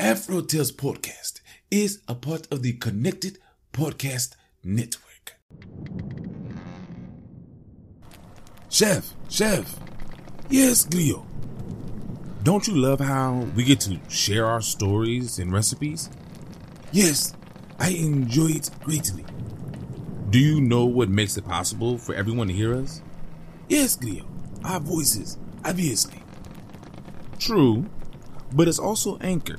Afro Tales Podcast is a part of the Connected Podcast Network. Chef, Chef. Yes, Griot. Don't you love how we get to share our stories and recipes? Yes, I enjoy it greatly. Do you know what makes it possible for everyone to hear us? Yes, Glio. Our voices, obviously. True, but it's also Anchor,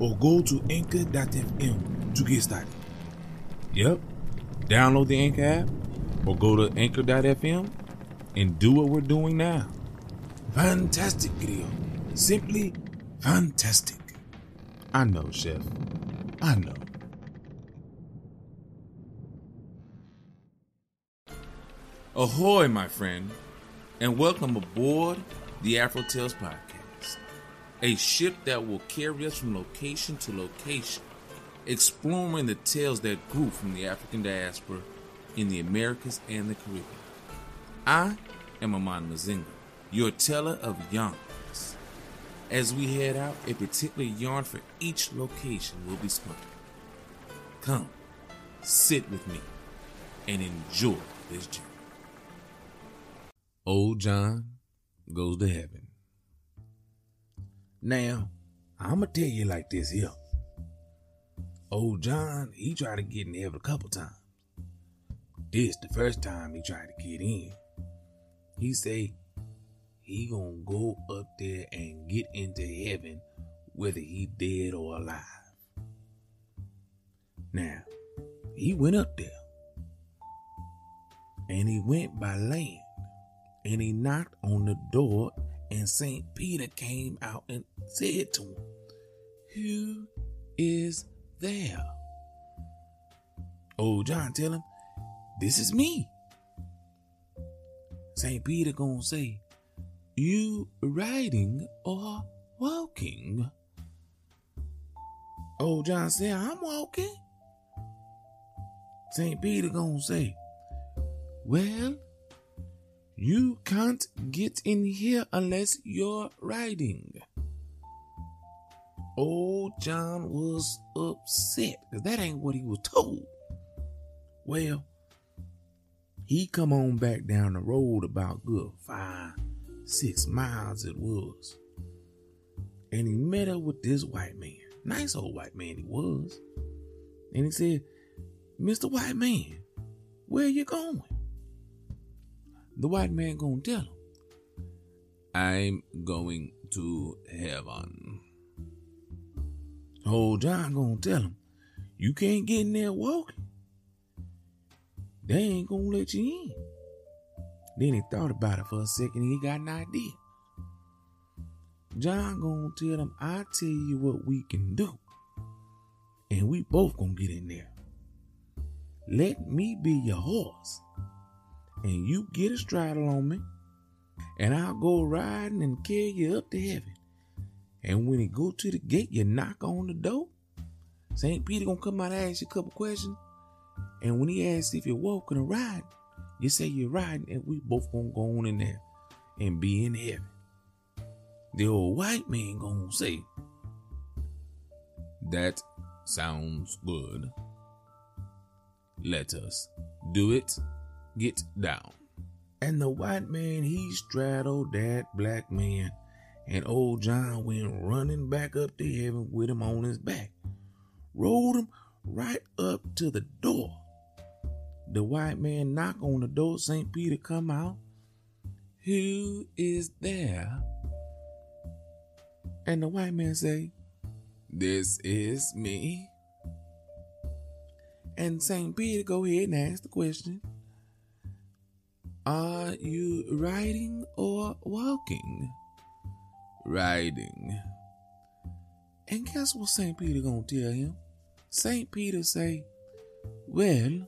or go to anchor.fm to get started. Yep. Download the Anchor app or go to anchor.fm and do what we're doing now. Fantastic, Griot. Simply fantastic. I know, Chef. I know. Ahoy, my friend, and welcome aboard the Afro Tales Podcast, a ship that will carry us from location to location, exploring the tales that grew from the African diaspora in the Americas and the Caribbean. I am Amon Mazinga, your teller of yarns. As we head out, a particular yarn for each location will be spun. Come, sit with me, and enjoy this journey. Old John goes to heaven. Now, I'ma tell you like this here. Old John, he tried to get in heaven a couple times. This the first time he tried to get in. He say he gonna go up there and get into heaven whether he dead or alive. Now, he went up there. And he went by land. And he knocked on the door and St. Peter came out and said to him, Who is there? Old John tell him, This is me. St. Peter gonna say, You riding or walking? Old John said, I'm walking. St. Peter gonna say, Well, you can't get in here unless you're riding. Old John was upset because that ain't what he was told. Well, he come on back down the road about good five, six miles it was. And he met up with this white man. Nice old white man he was. And he said, Mr. White Man, where you going? The white man gonna tell him, I'm going to heaven. Old John gonna tell him, you can't get in there walking. They ain't gonna let you in. Then he thought about it for a second and he got an idea. John gonna tell him, I tell you what we can do. And we both gonna get in there. Let me be your horse. And you get a straddle on me. And I'll go riding and carry you up to heaven. And when he go to the gate, you knock on the door. St. Peter gonna come out and ask you a couple questions. And when he asks if you're walking or riding, you say you're riding, and we both gonna go on in there and be in heaven. The old white man gonna say, That sounds good. Let us do it. Get down. And the white man, he straddled that black man, and old John went running back up to heaven with him on his back. Rolled him right up to the door. The white man knock on the door, St. Peter come out. Who is there? And the white man say, This is me. And St. Peter go ahead and ask the question, Are you riding or walking? Riding. And guess what St. Peter gonna tell him? St. Peter say, Well,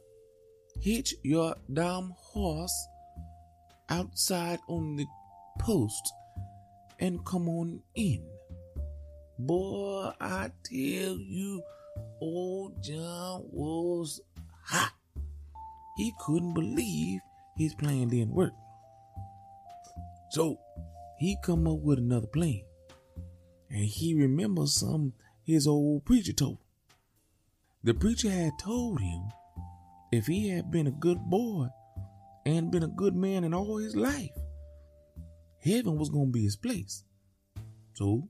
hitch your damn horse outside on the post and come on in. Boy, I tell you, old John was hot. He couldn't believe his plan didn't work. So he come up with another plan. And he remembers some his old preacher told him. The preacher had told him if he had been a good boy and been a good man in all his life, heaven was going to be his place. So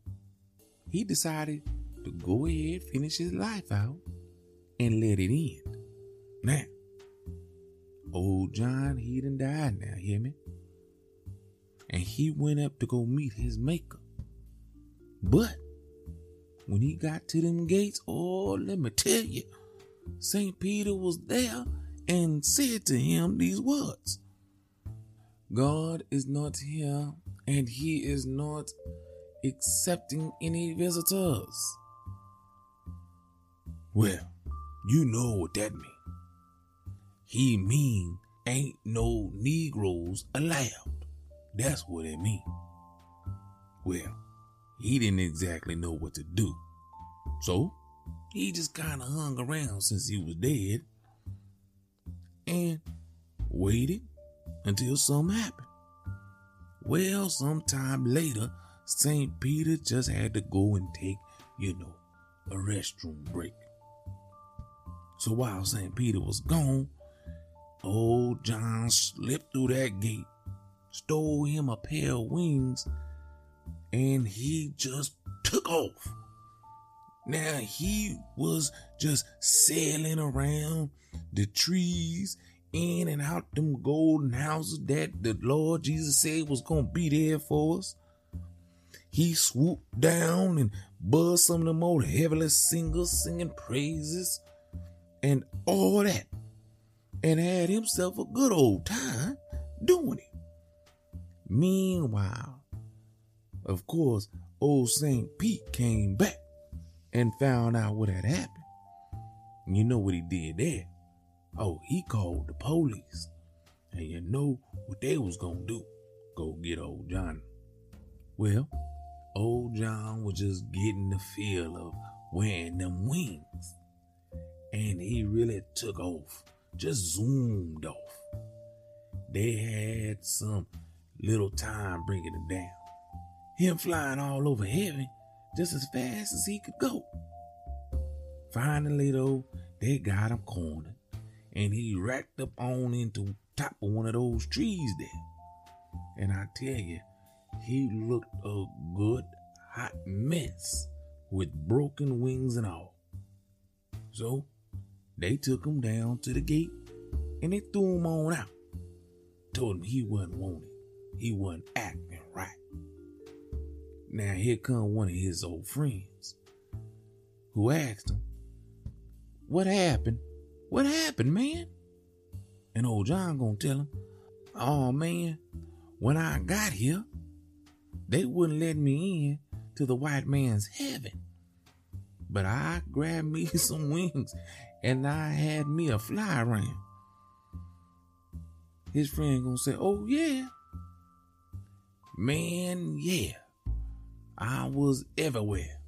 he decided to go ahead, finish his life out, and let it end. Now, old John, he done died now, hear me? And he went up to go meet his maker. But when he got to them gates, oh, let me tell you, St. Peter was there and said to him these words God is not here, and he is not accepting any visitors. Well, you know what that means. He mean ain't no Negroes allowed. That's what it mean. Well, he didn't exactly know what to do. So, he just kind of hung around since he was dead and waited until something happened. Well, sometime later, St. Peter just had to go and take, you know, a restroom break. So while St. Peter was gone, old John slipped through that gate, stole him a pair of wings, and he just took off. Now he was just sailing around the trees in and out them golden houses that the Lord Jesus said was gonna be there for us. He swooped down and buzzed some of them old heavenly singers singing praises and all that, and had himself a good old time doing it. Meanwhile, of course, old St. Pete came back and found out what had happened. You know what he did there? Oh, he called the police. And you know what they was gonna do? Go get old John. Well, old John was just getting the feel of wearing them wings. And he really took off, just zoomed off. They had some little time bringing him down. Him flying all over heaven just as fast as he could go. Finally, though, they got him cornered, and he racked up on into top of one of those trees there. And I tell you, he looked a good hot mess with broken wings and all. So they took him down to the gate and they threw him on out. Told him he wasn't wanted. He wasn't acting right. Now here come one of his old friends who asked him, What happened? What happened, man? And old John gonna tell him, Oh man, when I got here, they wouldn't let me in to the white man's heaven. But I grabbed me some wings and I had me a fly around. His friend gonna say, Oh yeah. Man, yeah. I was everywhere.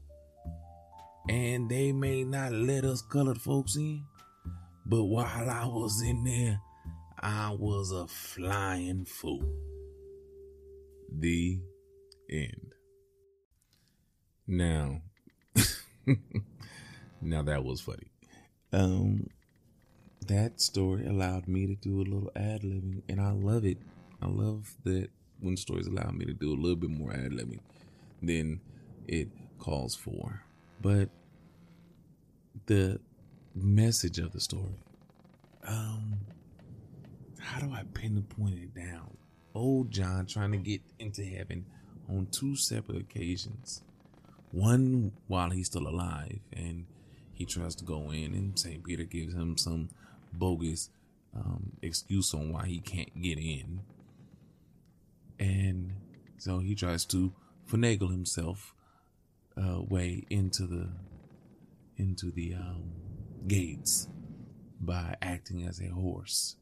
And they may not let us colored folks in, but while I was in there, I was a flying fool. The end. Now, now that was funny. Um, that story allowed me to do a little ad libbing, and I love it. I love that when stories allow me to do a little bit more ad libbing than it calls for. But the message of the story, um, how do I pinpoint it down? Old John trying to get into heaven on two separate occasions. One while he's still alive and he tries to go in, and St. Peter gives him some bogus um, excuse on why he can't get in. And so he tries to finagle himself uh, way into the into the um, gates by acting as a horse.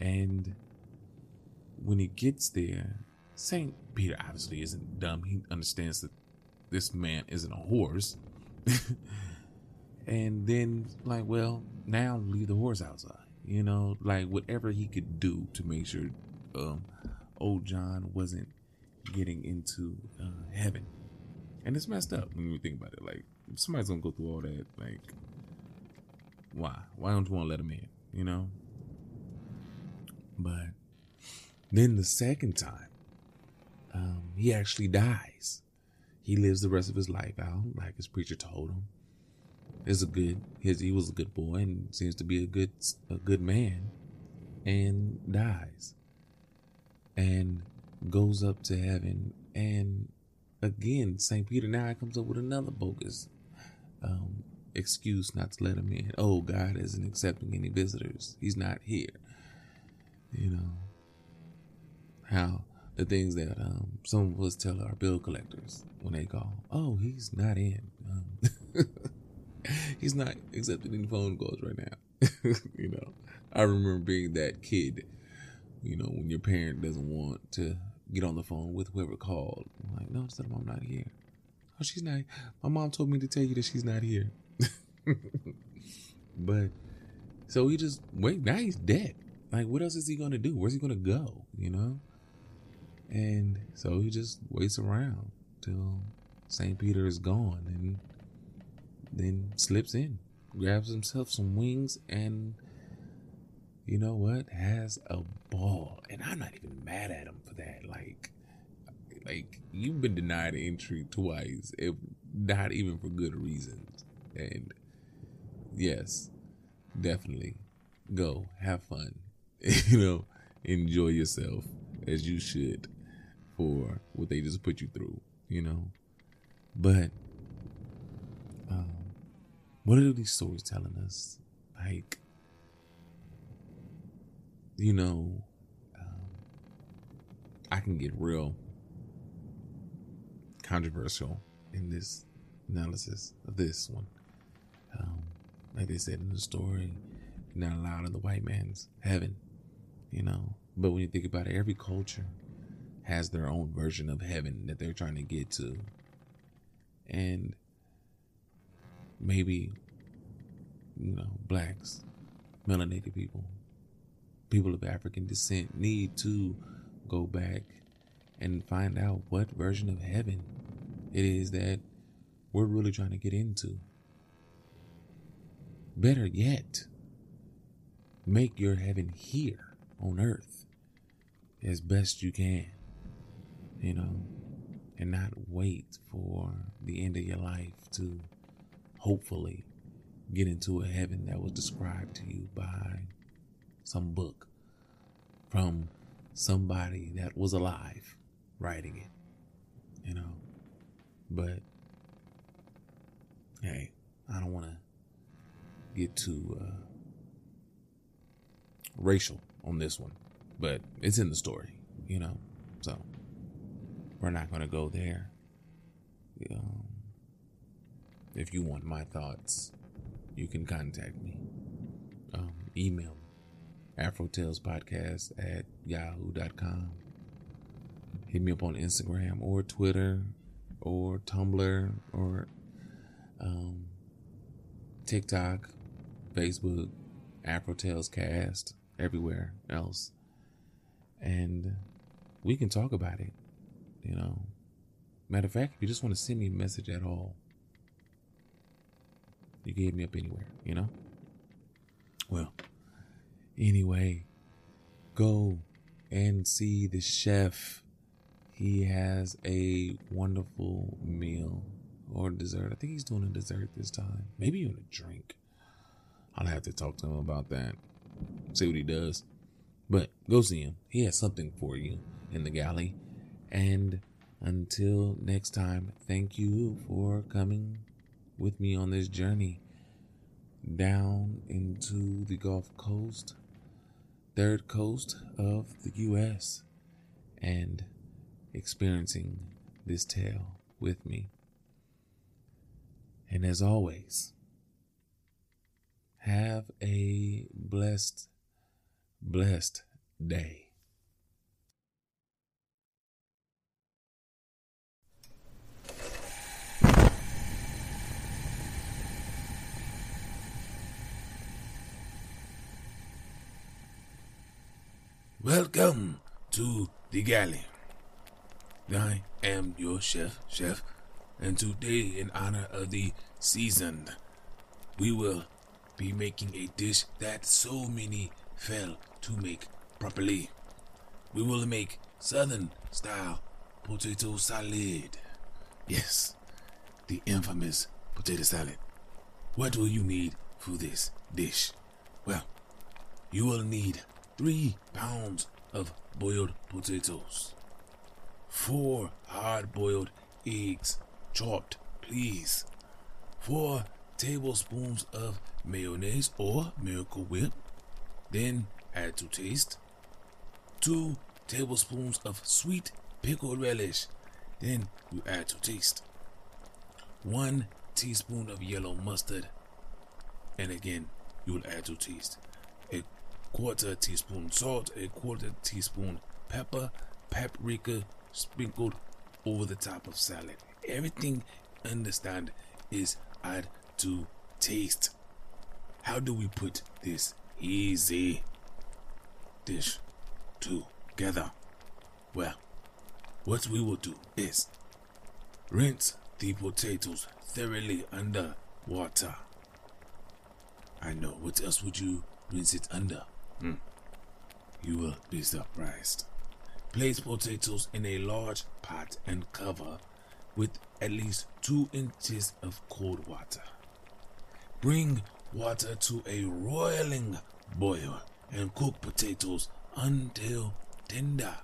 And when he gets there, Saint Peter obviously isn't dumb. He understands that this man isn't a horse. and then, like, well, now leave the horse outside. You know, like whatever he could do to make sure um, old John wasn't getting into uh, heaven. And it's messed up when you think about it. Like, if somebody's gonna go through all that, like, why? Why don't you want to let him in? You know? But then the second time, um, he actually dies. He lives the rest of his life out, like his preacher told him. Is a good his he was a good boy and seems to be a good a good man, and dies, and goes up to heaven. And again, Saint Peter now comes up with another bogus um, excuse not to let him in. Oh, God isn't accepting any visitors. He's not here. You know how the things that um, some of us tell our bill collectors when they call. Oh, he's not in. Um, he's not accepting any phone calls right now. you know, I remember being that kid. You know, when your parent doesn't want to get on the phone with whoever called. I'm like, no, tell them I'm not here. Oh, she's not. My mom told me to tell you that she's not here. but so he just wait. Now he's dead. Like, what else is he gonna do? Where's he gonna go? You know. And so he just waits around till St. Peter is gone and then slips in, grabs himself some wings, and you know what? Has a ball. And I'm not even mad at him for that. Like, like you've been denied entry twice, if not even for good reasons. And yes, definitely go have fun. you know, enjoy yourself as you should for what they just put you through, you know. But what are these stories telling us? Like, you know, um, I can get real controversial in this analysis of this one. Um, like they said in the story, not allowed in the white man's heaven, you know. But when you think about it, every culture has their own version of heaven that they're trying to get to. And maybe, you know, blacks, melanated people, people of African descent need to go back and find out what version of heaven it is that we're really trying to get into. Better yet, make your heaven here on earth as best you can you know, and not wait for the end of your life to hopefully get into a heaven that was described to you by some book from somebody that was alive writing it, you know. But hey, I don't want to get too uh, racial on this one, but it's in the story, you know. So we're not going to go there. Um, if you want my thoughts, you can contact me. Um, email afrotalespodcast at yahoo.com. Hit me up on Instagram or Twitter or Tumblr or um, TikTok, Facebook, Afrotalescast, everywhere else. And we can talk about it. You know, matter of fact, if you just want to send me a message at all, you hit me up anywhere, you know? Well, anyway, go and see the chef. He has a wonderful meal or dessert. I think he's doing a dessert this time. Maybe even a drink. I'll have to talk to him about that. See what he does. But go see him. He has something for you in the galley. And until next time, thank you for coming with me on this journey down into the Gulf Coast, third coast of the U.S., and experiencing this tale with me. And as always, have a blessed, blessed day. Welcome to the galley. I am your chef, chef, and today, in honor of the season, we will be making a dish that so many fail to make properly. We will make southern style potato salad. Yes, the infamous potato salad. What will you need for this dish? Well, you will need three pounds of boiled potatoes, four hard boiled eggs, chopped, please, four tablespoons of mayonnaise or miracle whip, then add to taste, two tablespoons of sweet pickled relish, then you add to taste, one teaspoon of yellow mustard, and again you will add to taste quarter teaspoon salt, a quarter teaspoon pepper, paprika sprinkled over the top of salad. Everything, understand, is add to taste. How do we put this easy dish together? Well, what we will do is rinse the potatoes thoroughly under water. I know. What else would you rinse it under? Hmm. You will be surprised. Place potatoes in a large pot and cover with at least two inches of cold water. Bring water to a roiling boil and cook potatoes until tender.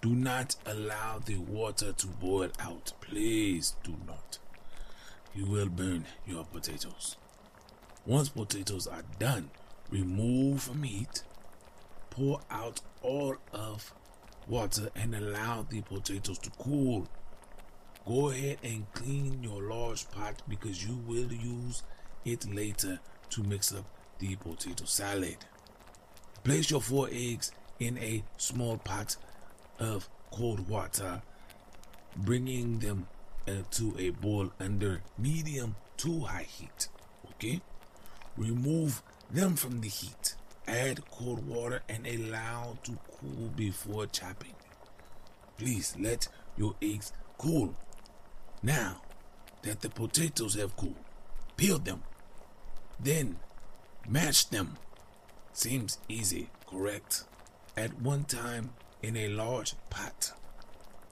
Do not allow the water to boil out. Please do not. You will burn your potatoes. Once potatoes are done, remove meat, pour out all of water and allow the potatoes to cool. Go ahead and clean your large pot because you will use it later to mix up the potato salad. Place your four eggs in a small pot of cold water, bringing them uh, to a boil under medium to high heat. Okay? Remove them from the heat. Add cold water and allow to cool before chopping. Please let your eggs cool. Now that the potatoes have cooled, peel them. Then mash them. Seems easy, correct? At one time in a large pot,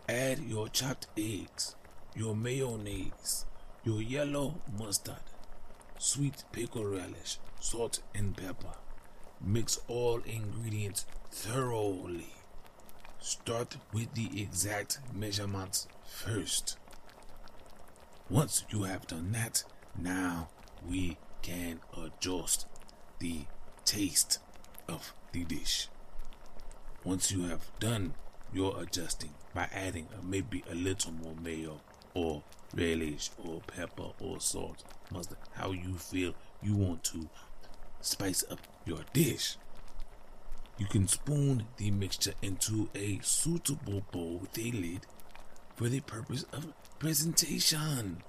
add your chopped eggs, your mayonnaise, your yellow mustard, sweet pickle relish, salt, and pepper. Mix all ingredients thoroughly. Start with the exact measurements first. Once you have done that, now we can adjust the taste of the dish. Once you have done your adjusting by adding maybe a little more mayo or relish or pepper or salt, mustard, how you feel you want to spice up your dish. You can spoon the mixture into a suitable bowl with a lid for the purpose of presentation.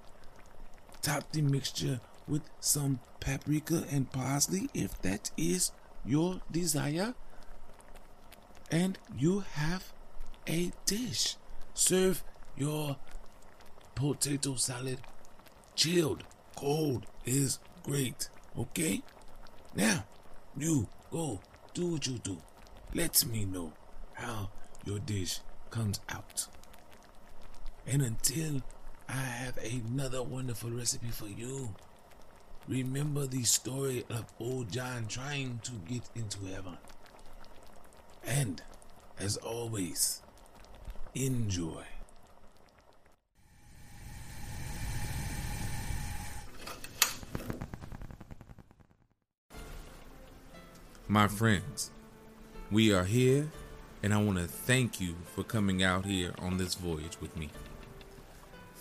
Top the mixture with some paprika and parsley if that is your desire. And you have a dish. Serve your potato salad chilled. Cold is great. Okay? Now, you go do what you do. Let me know how your dish comes out. And until I have another wonderful recipe for you, remember the story of old John trying to get into heaven. And, as always, enjoy. My friends, we are here, and I want to thank you for coming out here on this voyage with me.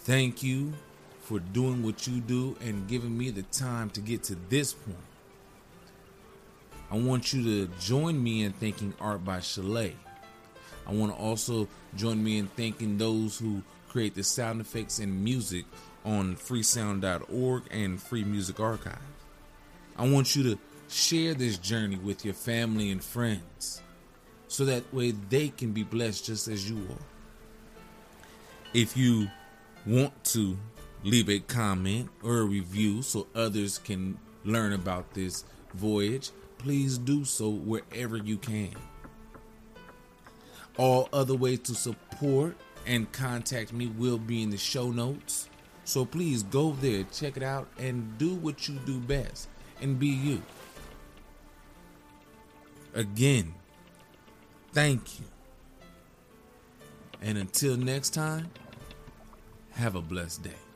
Thank you for doing what you do and giving me the time to get to this point. I want you to join me in thanking Art by Chalet. I want to also join me in thanking those who create the sound effects and music on freesound.org and Free Music Archive. I want you to share this journey with your family and friends so that way they can be blessed just as you are. If you want to leave a comment or a review so others can learn about this voyage, please do so wherever you can. All other ways to support and contact me will be in the show notes. So please go there, check it out, and do what you do best and be you. Again, thank you. And until next time, have a blessed day.